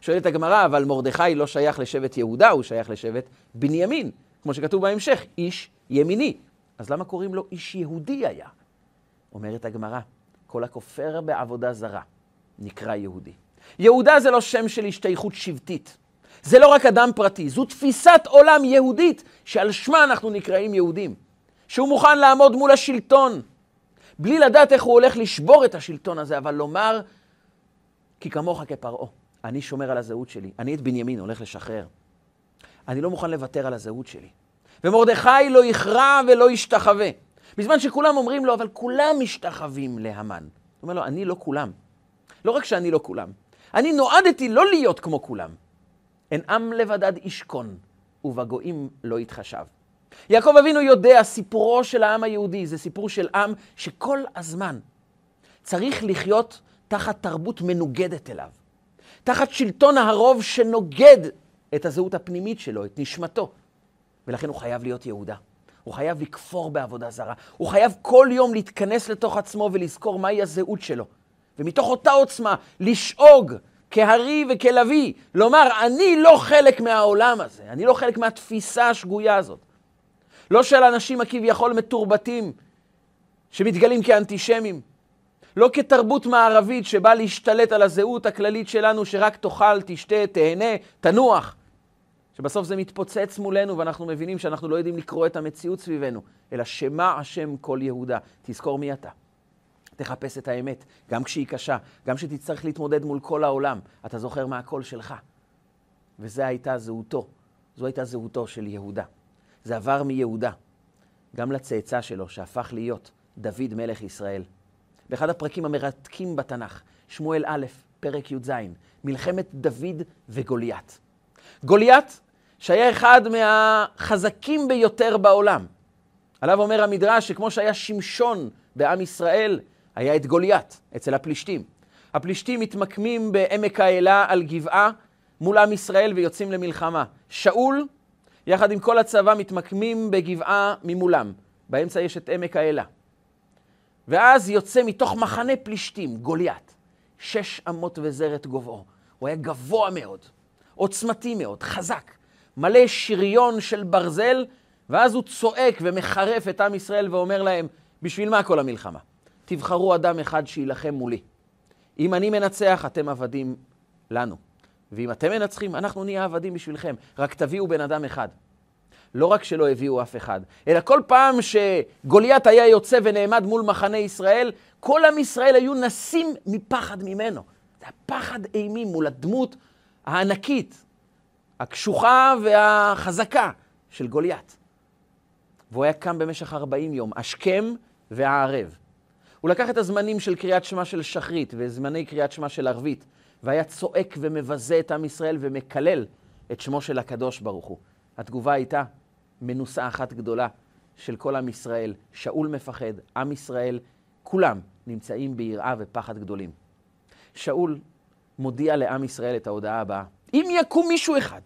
שואלת הגמרא, אבל מרדכי לא שייך לשבט יהודה, הוא שייך לשבט בנימין. כמו שכתוב בהמשך, איש ימיני. אז למה קוראים לו איש יהודי היה? אומרת הגמרא, כל הכופר בעבודה זרה נקרא יהודי. יהודה זה לא שם של השתייכות שבטית. זה לא רק אדם פרטי, זו תפיסת עולם יהודית שעל שמה אנחנו נקראים יהודים. שהוא מוכן לעמוד מול השלטון, בלי לדעת איך הוא הולך לשבור את השלטון הזה, אבל לומר, כי כמוך כפרעה, אני שומר על הזהות שלי, אני את בנימין הולך לשחרר. אני לא מוכן לוותר על הזהות שלי. ומרדכי לא יכרע ולא ישתחווה. בזמן שכולם אומרים לו, אבל כולם משתחווים להמן. הוא אומר לו, אני לא כולם. לא רק שאני לא כולם, אני נועדתי לא להיות כמו כולם. אין עם לבדד ישכון, ובגויים לא יתחשב. יעקב אבינו יודע, סיפורו של העם היהודי זה סיפור של עם שכל הזמן צריך לחיות תחת תרבות מנוגדת אליו. תחת שלטון הרוב שנוגד את הזהות הפנימית שלו, את נשמתו. ולכן הוא חייב להיות יהודה. הוא חייב לכפור בעבודה זרה. הוא חייב כל יום להתכנס לתוך עצמו ולזכור מהי הזהות שלו. ומתוך אותה עוצמה לשאוג כהרי וכלוי, לומר, אני לא חלק מהעולם הזה, אני לא חלק מהתפיסה השגויה הזאת. לא של אנשים הכביכול מתורבתים, שמתגלים כאנטישמים, לא כתרבות מערבית שבאה להשתלט על הזהות הכללית שלנו, שרק תאכל, תשתה, תהנה, תנוח. שבסוף זה מתפוצץ מולנו ואנחנו מבינים שאנחנו לא יודעים לקרוא את המציאות סביבנו, אלא שמע השם כל יהודה. תזכור מי אתה. תחפש את האמת, גם כשהיא קשה, גם כשתצטרך להתמודד מול כל העולם, אתה זוכר מה הקול שלך. וזו הייתה זהותו, זו הייתה זהותו של יהודה. זה עבר מיהודה גם לצאצא שלו, שהפך להיות דוד מלך ישראל. באחד הפרקים המרתקים בתנ"ך, שמואל א', פרק י"ז, מלחמת דוד וגוליית. גוליית, שהיה אחד מהחזקים ביותר בעולם. עליו אומר המדרש שכמו שהיה שמשון בעם ישראל, היה את גוליית אצל הפלישתים. הפלישתים מתמקמים בעמק האלה על גבעה מול עם ישראל ויוצאים למלחמה. שאול, יחד עם כל הצבא, מתמקמים בגבעה ממולם. באמצע יש את עמק האלה. ואז יוצא מתוך מחנה פלישתים, גוליית, שש אמות וזרת גובהו. הוא היה גבוה מאוד, עוצמתי מאוד, חזק, מלא שריון של ברזל, ואז הוא צועק ומחרף את עם ישראל ואומר להם, בשביל מה כל המלחמה? תבחרו אדם אחד שיילחם מולי. אם אני מנצח, אתם עבדים לנו. ואם אתם מנצחים, אנחנו נהיה עבדים בשבילכם. רק תביאו בן אדם אחד. לא רק שלא הביאו אף אחד, אלא כל פעם שגוליית היה יוצא ונעמד מול מחנה ישראל, כל עם ישראל היו נסים מפחד ממנו. זה הפחד אימים מול הדמות הענקית, הקשוחה והחזקה של גוליית. והוא היה קם במשך 40 יום, השכם והערב. הוא לקח את הזמנים של קריאת שמע של שחרית וזמני קריאת שמע של ערבית, והיה צועק ומבזה את עם ישראל ומקלל את שמו של הקדוש ברוך הוא. התגובה הייתה מנוסה אחת גדולה של כל עם ישראל. שאול מפחד, עם ישראל, כולם נמצאים ביראה ופחד גדולים. שאול מודיע לעם ישראל את ההודעה הבאה: אם יקום מישהו אחד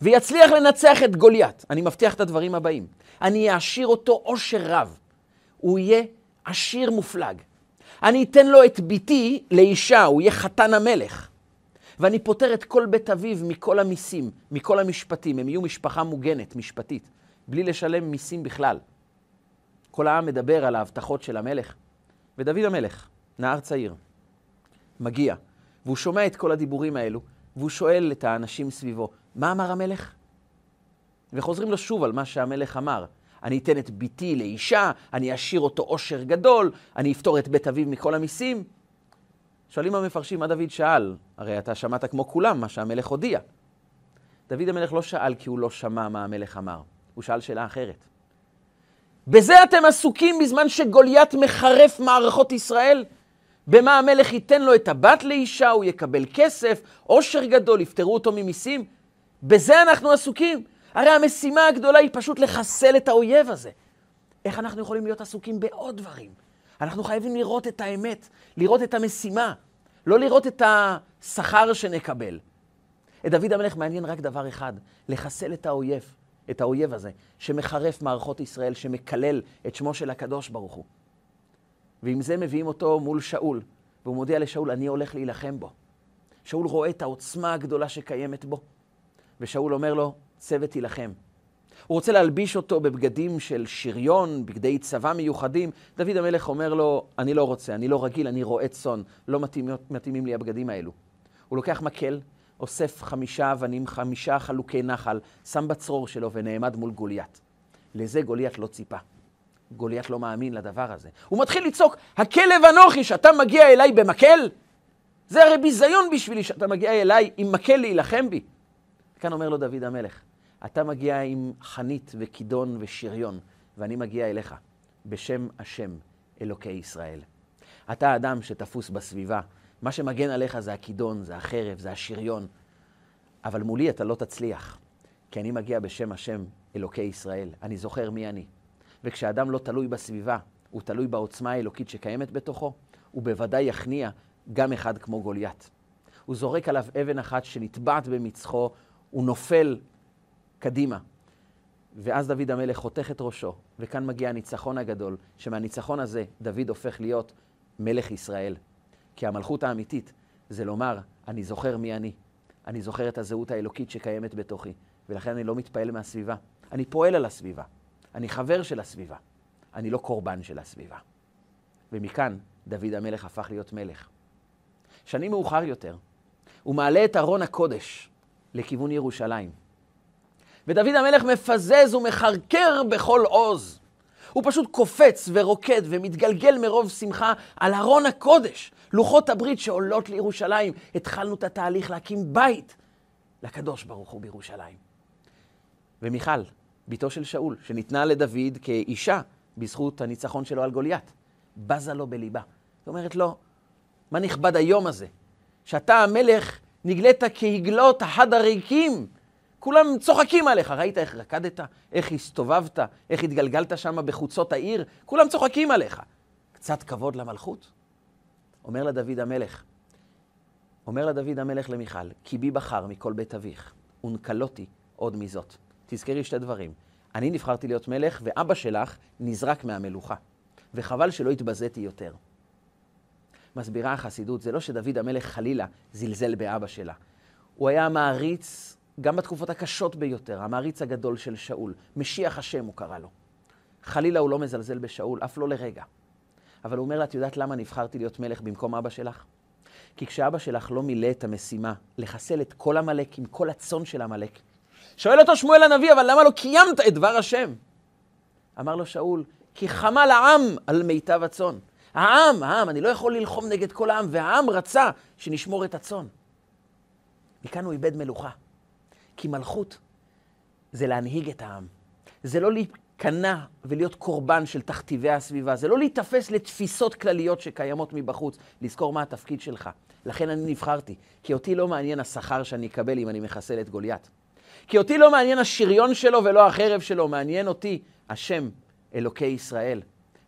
ויצליח לנצח את גוליית, אני מבטיח את הדברים הבאים. אני אעשיר אותו עושר רב. הוא יהיה עשיר מופלג. אני אתן לו את ביתי לאישה, הוא יהיה חתן המלך. ואני פוטר את כל בית אביו מכל המיסים, מכל המשפטים. הם יהיו משפחה מוגנת, משפטית, בלי לשלם מיסים בכלל. כל העם מדבר על ההבטחות של המלך. ודוד המלך, נער צעיר, מגיע, והוא שומע את כל הדיבורים האלו, והוא שואל את האנשים סביבו, מה אמר המלך? וחוזרים לו שוב על מה שהמלך אמר. אני אתן את ביתי לאישה, אני אשאיר אותו עושר גדול, אני אפתור את בית אביו מכל המיסים. שואלים המפרשים, מה דוד שאל? הרי אתה שמעת כמו כולם מה שהמלך הודיע. דוד המלך לא שאל כי הוא לא שמע מה המלך אמר, הוא שאל שאלה אחרת. בזה אתם עסוקים בזמן שגוליית מחרף מערכות ישראל? במה המלך ייתן לו את הבת לאישה, הוא יקבל כסף, עושר גדול, יפטרו אותו ממיסים? בזה אנחנו עסוקים. הרי המשימה הגדולה היא פשוט לחסל את האויב הזה. איך אנחנו יכולים להיות עסוקים בעוד דברים? אנחנו חייבים לראות את האמת, לראות את המשימה, לא לראות את השכר שנקבל. את דוד המלך מעניין רק דבר אחד, לחסל את האויב, את האויב הזה, שמחרף מערכות ישראל, שמקלל את שמו של הקדוש ברוך הוא. ועם זה מביאים אותו מול שאול, והוא מודיע לשאול, אני הולך להילחם בו. שאול רואה את העוצמה הגדולה שקיימת בו, ושאול אומר לו, צוות תילחם. הוא רוצה להלביש אותו בבגדים של שריון, בגדי צבא מיוחדים. דוד המלך אומר לו, אני לא רוצה, אני לא רגיל, אני רועה צאן, לא מתאים, מתאימים לי הבגדים האלו. הוא לוקח מקל, אוסף חמישה אבנים, חמישה חלוקי נחל, שם בצרור שלו ונעמד מול גוליית. לזה גוליית לא ציפה. גוליית לא מאמין לדבר הזה. הוא מתחיל לצעוק, הכלב אנוכי שאתה מגיע אליי במקל? זה הרי ביזיון בשבילי שאתה מגיע אליי עם מקל להילחם בי. כאן אומר לו דוד המלך, אתה מגיע עם חנית וכידון ושריון, ואני מגיע אליך בשם השם אלוקי ישראל. אתה אדם שתפוס בסביבה, מה שמגן עליך זה הכידון, זה החרב, זה השריון, אבל מולי אתה לא תצליח, כי אני מגיע בשם השם אלוקי ישראל. אני זוכר מי אני. וכשאדם לא תלוי בסביבה, הוא תלוי בעוצמה האלוקית שקיימת בתוכו, הוא בוודאי יכניע גם אחד כמו גוליית. הוא זורק עליו אבן אחת שנטבעת במצחו, הוא נופל קדימה. ואז דוד המלך חותך את ראשו, וכאן מגיע הניצחון הגדול, שמהניצחון הזה דוד הופך להיות מלך ישראל. כי המלכות האמיתית זה לומר, אני זוכר מי אני. אני זוכר את הזהות האלוקית שקיימת בתוכי, ולכן אני לא מתפעל מהסביבה. אני פועל על הסביבה. אני חבר של הסביבה. אני לא קורבן של הסביבה. ומכאן דוד המלך הפך להיות מלך. שנים מאוחר יותר, הוא מעלה את ארון הקודש לכיוון ירושלים. ודוד המלך מפזז ומחרקר בכל עוז. הוא פשוט קופץ ורוקד ומתגלגל מרוב שמחה על ארון הקודש, לוחות הברית שעולות לירושלים. התחלנו את התהליך להקים בית לקדוש ברוך הוא בירושלים. ומיכל, בתו של שאול, שניתנה לדוד כאישה בזכות הניצחון שלו על גוליית, בזה לו בליבה. היא אומרת לו, מה נכבד היום הזה, שאתה המלך נגלית כהגלות החד הריקים. כולם צוחקים עליך, ראית איך רקדת, איך הסתובבת, איך התגלגלת שם בחוצות העיר? כולם צוחקים עליך. קצת כבוד למלכות? אומר לה דוד המלך, אומר לה דוד המלך למיכל, כי בי בחר מכל בית אביך, ונקלותי עוד מזאת. תזכרי שתי דברים. אני נבחרתי להיות מלך, ואבא שלך נזרק מהמלוכה. וחבל שלא התבזיתי יותר. מסבירה החסידות, זה לא שדוד המלך חלילה זלזל באבא שלה. הוא היה המעריץ, גם בתקופות הקשות ביותר, המעריץ הגדול של שאול. משיח השם הוא קרא לו. חלילה הוא לא מזלזל בשאול, אף לא לרגע. אבל הוא אומר לה, את יודעת למה נבחרתי להיות מלך במקום אבא שלך? כי כשאבא שלך לא מילא את המשימה לחסל את כל עמלק עם כל הצאן של עמלק, שואל אותו שמואל הנביא, אבל למה לא קיימת את דבר השם? אמר לו שאול, כי חמל העם על מיטב הצאן. העם, העם, אני לא יכול ללחום נגד כל העם, והעם רצה שנשמור את הצאן. מכאן הוא איבד מלוכה. כי מלכות זה להנהיג את העם. זה לא להיכנע ולהיות קורבן של תכתיבי הסביבה. זה לא להיתפס לתפיסות כלליות שקיימות מבחוץ, לזכור מה התפקיד שלך. לכן אני נבחרתי, כי אותי לא מעניין השכר שאני אקבל אם אני מחסל את גוליית. כי אותי לא מעניין השריון שלו ולא החרב שלו, מעניין אותי השם, אלוקי ישראל.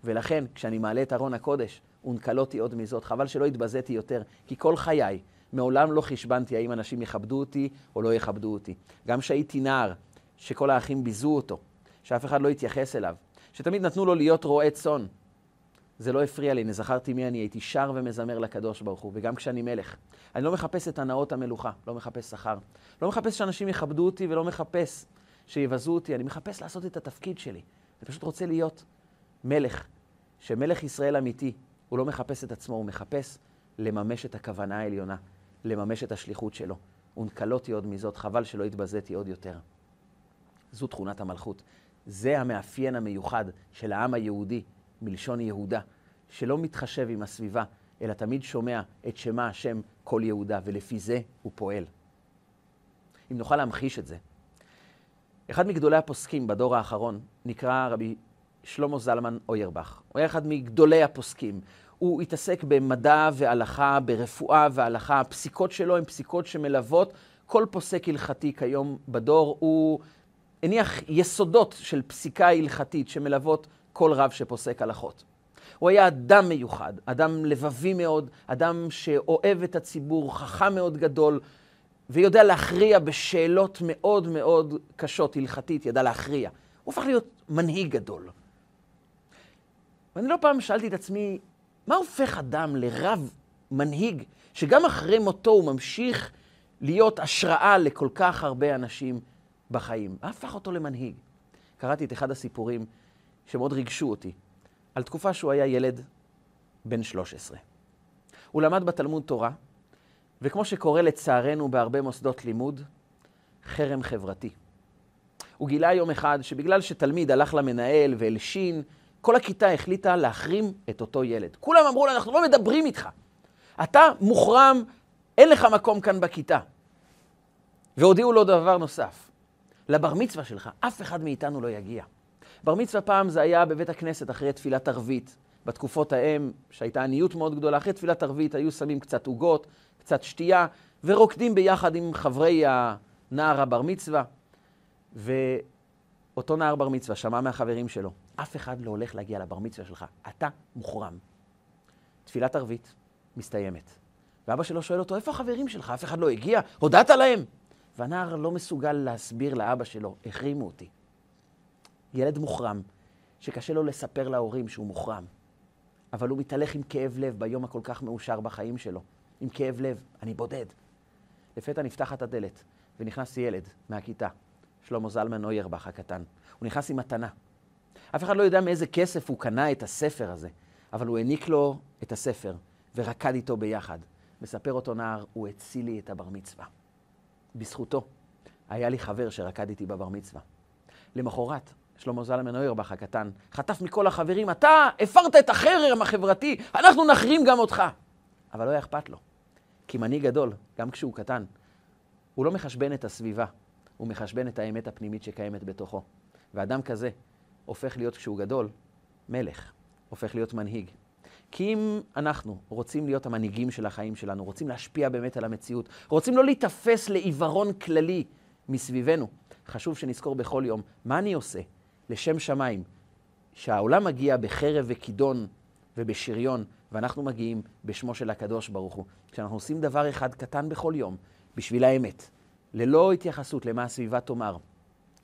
ולכן, כשאני מעלה את ארון הקודש, ונקלותי עוד מזאת. חבל שלא התבזיתי יותר, כי כל חיי, מעולם לא חשבנתי האם אנשים יכבדו אותי או לא יכבדו אותי. גם כשהייתי נער, שכל האחים ביזו אותו, שאף אחד לא התייחס אליו, שתמיד נתנו לו להיות רועה צאן. זה לא הפריע לי, נזכרתי מי אני, הייתי שר ומזמר לקדוש ברוך הוא, וגם כשאני מלך. אני לא מחפש את הנאות המלוכה, לא מחפש שכר. לא מחפש שאנשים יכבדו אותי ולא מחפש שיבזו אותי, אני מחפש לעשות את התפקיד שלי. אני פשוט רוצה להיות מלך, שמלך ישראל אמיתי, הוא לא מחפש את עצמו, הוא מחפש לממש את הכוונה העליונה, לממש את השליחות שלו. ונקלותי עוד מזאת, חבל שלא התבזיתי עוד יותר. זו תכונת המלכות. זה המאפיין המיוחד של העם היהודי, מלשון יהודה, שלא מתחשב עם הסביבה, אלא תמיד שומע את שמה השם כל יהודה, ולפי זה הוא פועל. אם נוכל להמחיש את זה, אחד מגדולי הפוסקים בדור האחרון נקרא רבי שלמה זלמן אוירבך. הוא היה אחד מגדולי הפוסקים. הוא התעסק במדע והלכה, ברפואה והלכה. הפסיקות שלו הן פסיקות שמלוות כל פוסק הלכתי כיום בדור. הוא הניח יסודות של פסיקה הלכתית שמלוות כל רב שפוסק הלכות. הוא היה אדם מיוחד, אדם לבבי מאוד, אדם שאוהב את הציבור, חכם מאוד גדול, ויודע להכריע בשאלות מאוד מאוד קשות, הלכתית, ידע להכריע. הוא הפך להיות מנהיג גדול. ואני לא פעם שאלתי את עצמי, מה הופך אדם לרב מנהיג, שגם אחרי מותו הוא ממשיך להיות השראה לכל כך הרבה אנשים בחיים? מה הפך אותו למנהיג? קראתי את אחד הסיפורים שמאוד ריגשו אותי, על תקופה שהוא היה ילד בן 13. הוא למד בתלמוד תורה, וכמו שקורה לצערנו בהרבה מוסדות לימוד, חרם חברתי. הוא גילה יום אחד שבגלל שתלמיד הלך למנהל והלשין, כל הכיתה החליטה להחרים את אותו ילד. כולם אמרו לו, אנחנו לא מדברים איתך. אתה מוחרם, אין לך מקום כאן בכיתה. והודיעו לו דבר נוסף, לבר מצווה שלך, אף אחד מאיתנו לא יגיע. בר מצווה פעם זה היה בבית הכנסת אחרי תפילת ערבית. בתקופות ההם, שהייתה עניות מאוד גדולה, אחרי תפילת ערבית היו שמים קצת עוגות, קצת שתייה, ורוקדים ביחד עם חברי הנער הבר מצווה. ואותו נער בר מצווה שמע מהחברים שלו, אף אחד לא הולך להגיע לבר מצווה שלך, אתה מוחרם. תפילת ערבית מסתיימת. ואבא שלו שואל אותו, איפה החברים שלך? אף אחד לא הגיע? הודעת להם? והנער לא מסוגל להסביר לאבא שלו, החרימו אותי. ילד מוחרם, שקשה לו לספר להורים שהוא מוחרם, אבל הוא מתהלך עם כאב לב ביום הכל כך מאושר בחיים שלו. עם כאב לב, אני בודד. לפתע נפתחת הדלת, ונכנס ילד מהכיתה, שלמה זלמן נוירבך הקטן. הוא נכנס עם מתנה. אף אחד לא יודע מאיזה כסף הוא קנה את הספר הזה, אבל הוא העניק לו את הספר, ורקד איתו ביחד. מספר אותו נער, הוא הציל לי את הבר מצווה. בזכותו היה לי חבר שרקד איתי בבר מצווה. למחרת, שלמה זלמן אוירבך הקטן חטף מכל החברים, אתה הפרת את החרם החברתי, אנחנו נחרים גם אותך. אבל לא היה אכפת לו, כי מנהיג גדול, גם כשהוא קטן, הוא לא מחשבן את הסביבה, הוא מחשבן את האמת הפנימית שקיימת בתוכו. ואדם כזה הופך להיות, כשהוא גדול, מלך, הופך להיות מנהיג. כי אם אנחנו רוצים להיות המנהיגים של החיים שלנו, רוצים להשפיע באמת על המציאות, רוצים לא להיתפס לעיוורון כללי מסביבנו, חשוב שנזכור בכל יום מה אני עושה לשם שמיים, שהעולם מגיע בחרב וכידון ובשריון, ואנחנו מגיעים בשמו של הקדוש ברוך הוא. כשאנחנו עושים דבר אחד קטן בכל יום, בשביל האמת, ללא התייחסות למה הסביבה תאמר,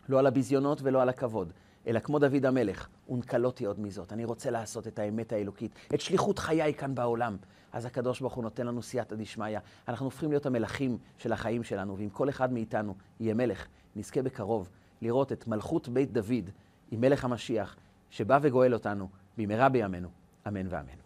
לא על הביזיונות ולא על הכבוד, אלא כמו דוד המלך, ונקלותי עוד מזאת. אני רוצה לעשות את האמת האלוקית, את שליחות חיי כאן בעולם. אז הקדוש ברוך הוא נותן לנו סייעתא דשמיא. אנחנו הופכים להיות המלכים של החיים שלנו, ואם כל אחד מאיתנו יהיה מלך, נזכה בקרוב לראות את מלכות בית דוד עם מלך המשיח, שבא וגואל אותנו במהרה בימינו, אמן ואמן.